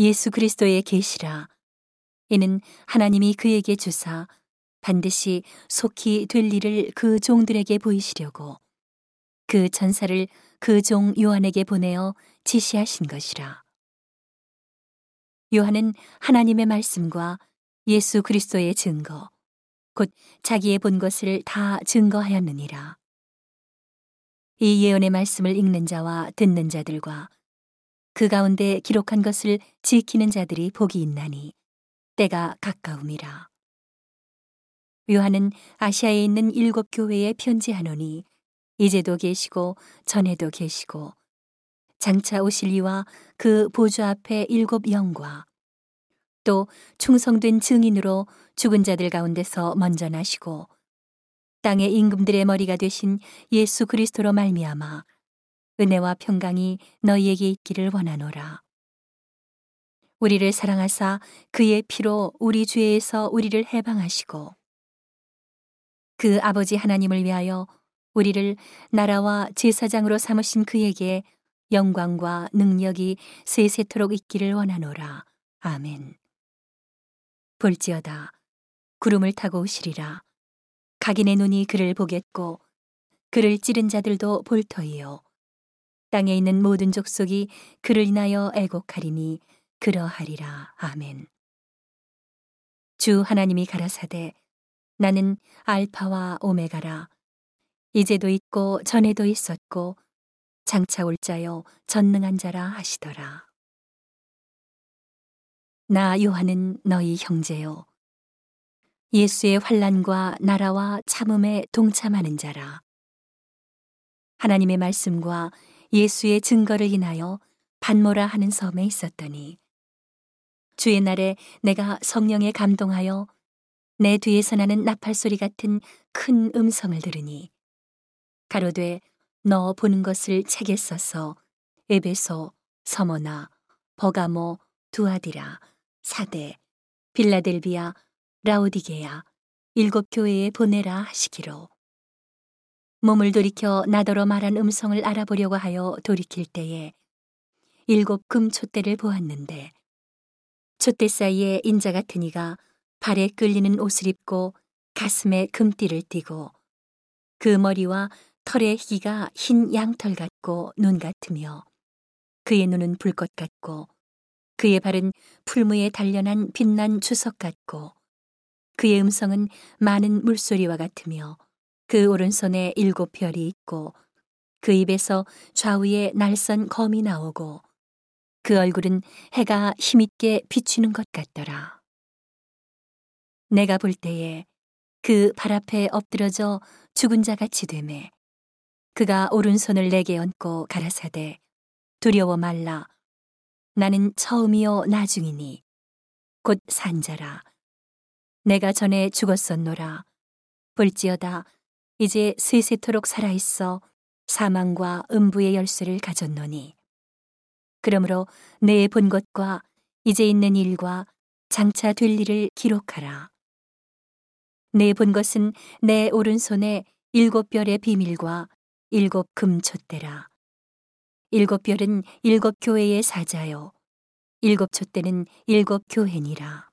예수 그리스도의 계시라. 이는 하나님이 그에게 주사 반드시 속히 될 일을 그 종들에게 보이시려고 그 전사를 그 종 요한에게 보내어 지시하신 것이라. 요한은 하나님의 말씀과 예수 그리스도의 증거, 곧 자기의 본 것을 다 증거하였느니라. 이 예언의 말씀을 읽는 자와 듣는 자들과 그 가운데 기록한 것을 지키는 자들이 복이 있나니 때가 가까움이라. 요한은 아시아에 있는 일곱 교회에 편지하노니 이제도 계시고 전에도 계시고 장차 오실 이와 그 보좌 앞에 일곱 영과 또 충성된 증인으로 죽은 자들 가운데서 먼저 나시고 땅의 임금들의 머리가 되신 예수 그리스도로 말미암아 은혜와 평강이 너희에게 있기를 원하노라. 우리를 사랑하사 그의 피로 우리 죄에서 우리를 해방하시고 그 아버지 하나님을 위하여 우리를 나라와 제사장으로 삼으신 그에게 영광과 능력이 세세토록 있기를 원하노라. 아멘. 볼지어다. 구름을 타고 오시리라. 각인의 눈이 그를 보겠고 그를 찌른 자들도 볼 터이요. 땅에 있는 모든 족속이 그를 인하여 애곡하리니 그러하리라. 아멘. 주 하나님이 가라사대 나는 알파와 오메가라. 이제도 있고 전에도 있었고 장차 올 자요 전능한 자라 하시더라. 나 요한은 너희 형제요. 예수의 환란과 나라와 참음에 동참하는 자라. 하나님의 말씀과 예수의 증거를 인하여 반모라 하는 섬에 있었더니 주의 날에 내가 성령에 감동하여 내 뒤에서 나는 나팔 소리 같은 큰 음성을 들으니 가로되 너 보는 것을 책에 써서 에베소, 서머나, 버가모, 두아디라, 사대, 빌라델비아, 라오디게야 일곱 교회에 보내라 하시기로 몸을 돌이켜 나더러 말한 음성을 알아보려고 하여 돌이킬 때에 일곱 금 촛대를 보았는데 촛대 사이에 인자 같은 이가 발에 끌리는 옷을 입고 가슴에 금띠를 띠고 그 머리와 털의 희가 흰 양털 같고 눈 같으며 그의 눈은 불꽃 같고 그의 발은 풀무에 단련한 빛난 주석 같고 그의 음성은 많은 물소리와 같으며 그 오른손에 일곱 별이 있고 그 입에서 좌우에 날선 검이 나오고 그 얼굴은 해가 힘있게 비추는 것 같더라. 내가 볼 때에 그 발 앞에 엎드려져 죽은 자 같이 되매 그가 오른손을 내게 얹고 가라사대 두려워 말라. 나는 처음이요 나중이니 곧 산자라. 내가 전에 죽었었노라. 볼지어다 이제 세세토록 살아있어 사망과 음부의 열쇠를 가졌노니 그러므로 내 본 것과 이제 있는 일과 장차 될 일을 기록하라 내 본 것은 내 오른손에 일곱 별의 비밀과 일곱 금촛대라. 일곱 별은 일곱 교회의 사자요. 일곱 촛대는 일곱 교회니라.